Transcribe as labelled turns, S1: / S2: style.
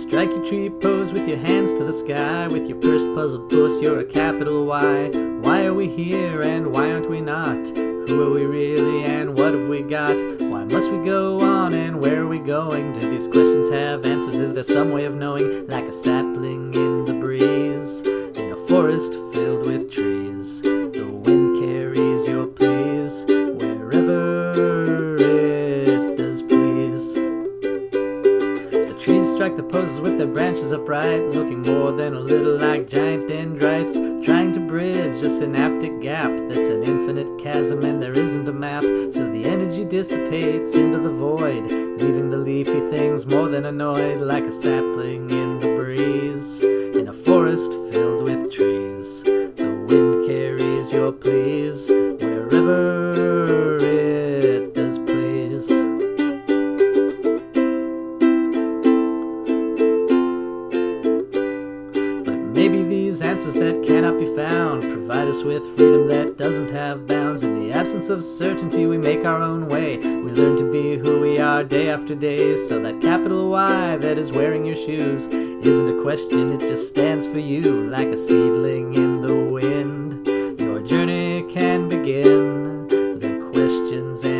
S1: psychiatry pose with your hands to the sky. With your pursed puzzled puss, you're a capital Y. Why are we here and why aren't we not? Who are we really and what have we got? Why must we go on and where are we going? Do these questions have answers? Is there some way of knowing? Like a sapling in the breeze, in a forest filled with trees. Strike the poses with their branches upright, looking more than a little like giant dendrites, trying to bridge a synaptic gap that's an infinite chasm and there isn't a map. So the energy dissipates into the void, leaving the leafy things more than annoyed, like a sapling in the breeze, in a forest filled with trees. The wind carries your pleas wherever answers that cannot be found provide us with freedom that doesn't have bounds. In the absence of certainty, we make our own way. We learn to be who we are day after day. So that capital Y that is wearing your shoes isn't a question, it just stands for you like a seedling in the wind. Your journey can begin. The questions and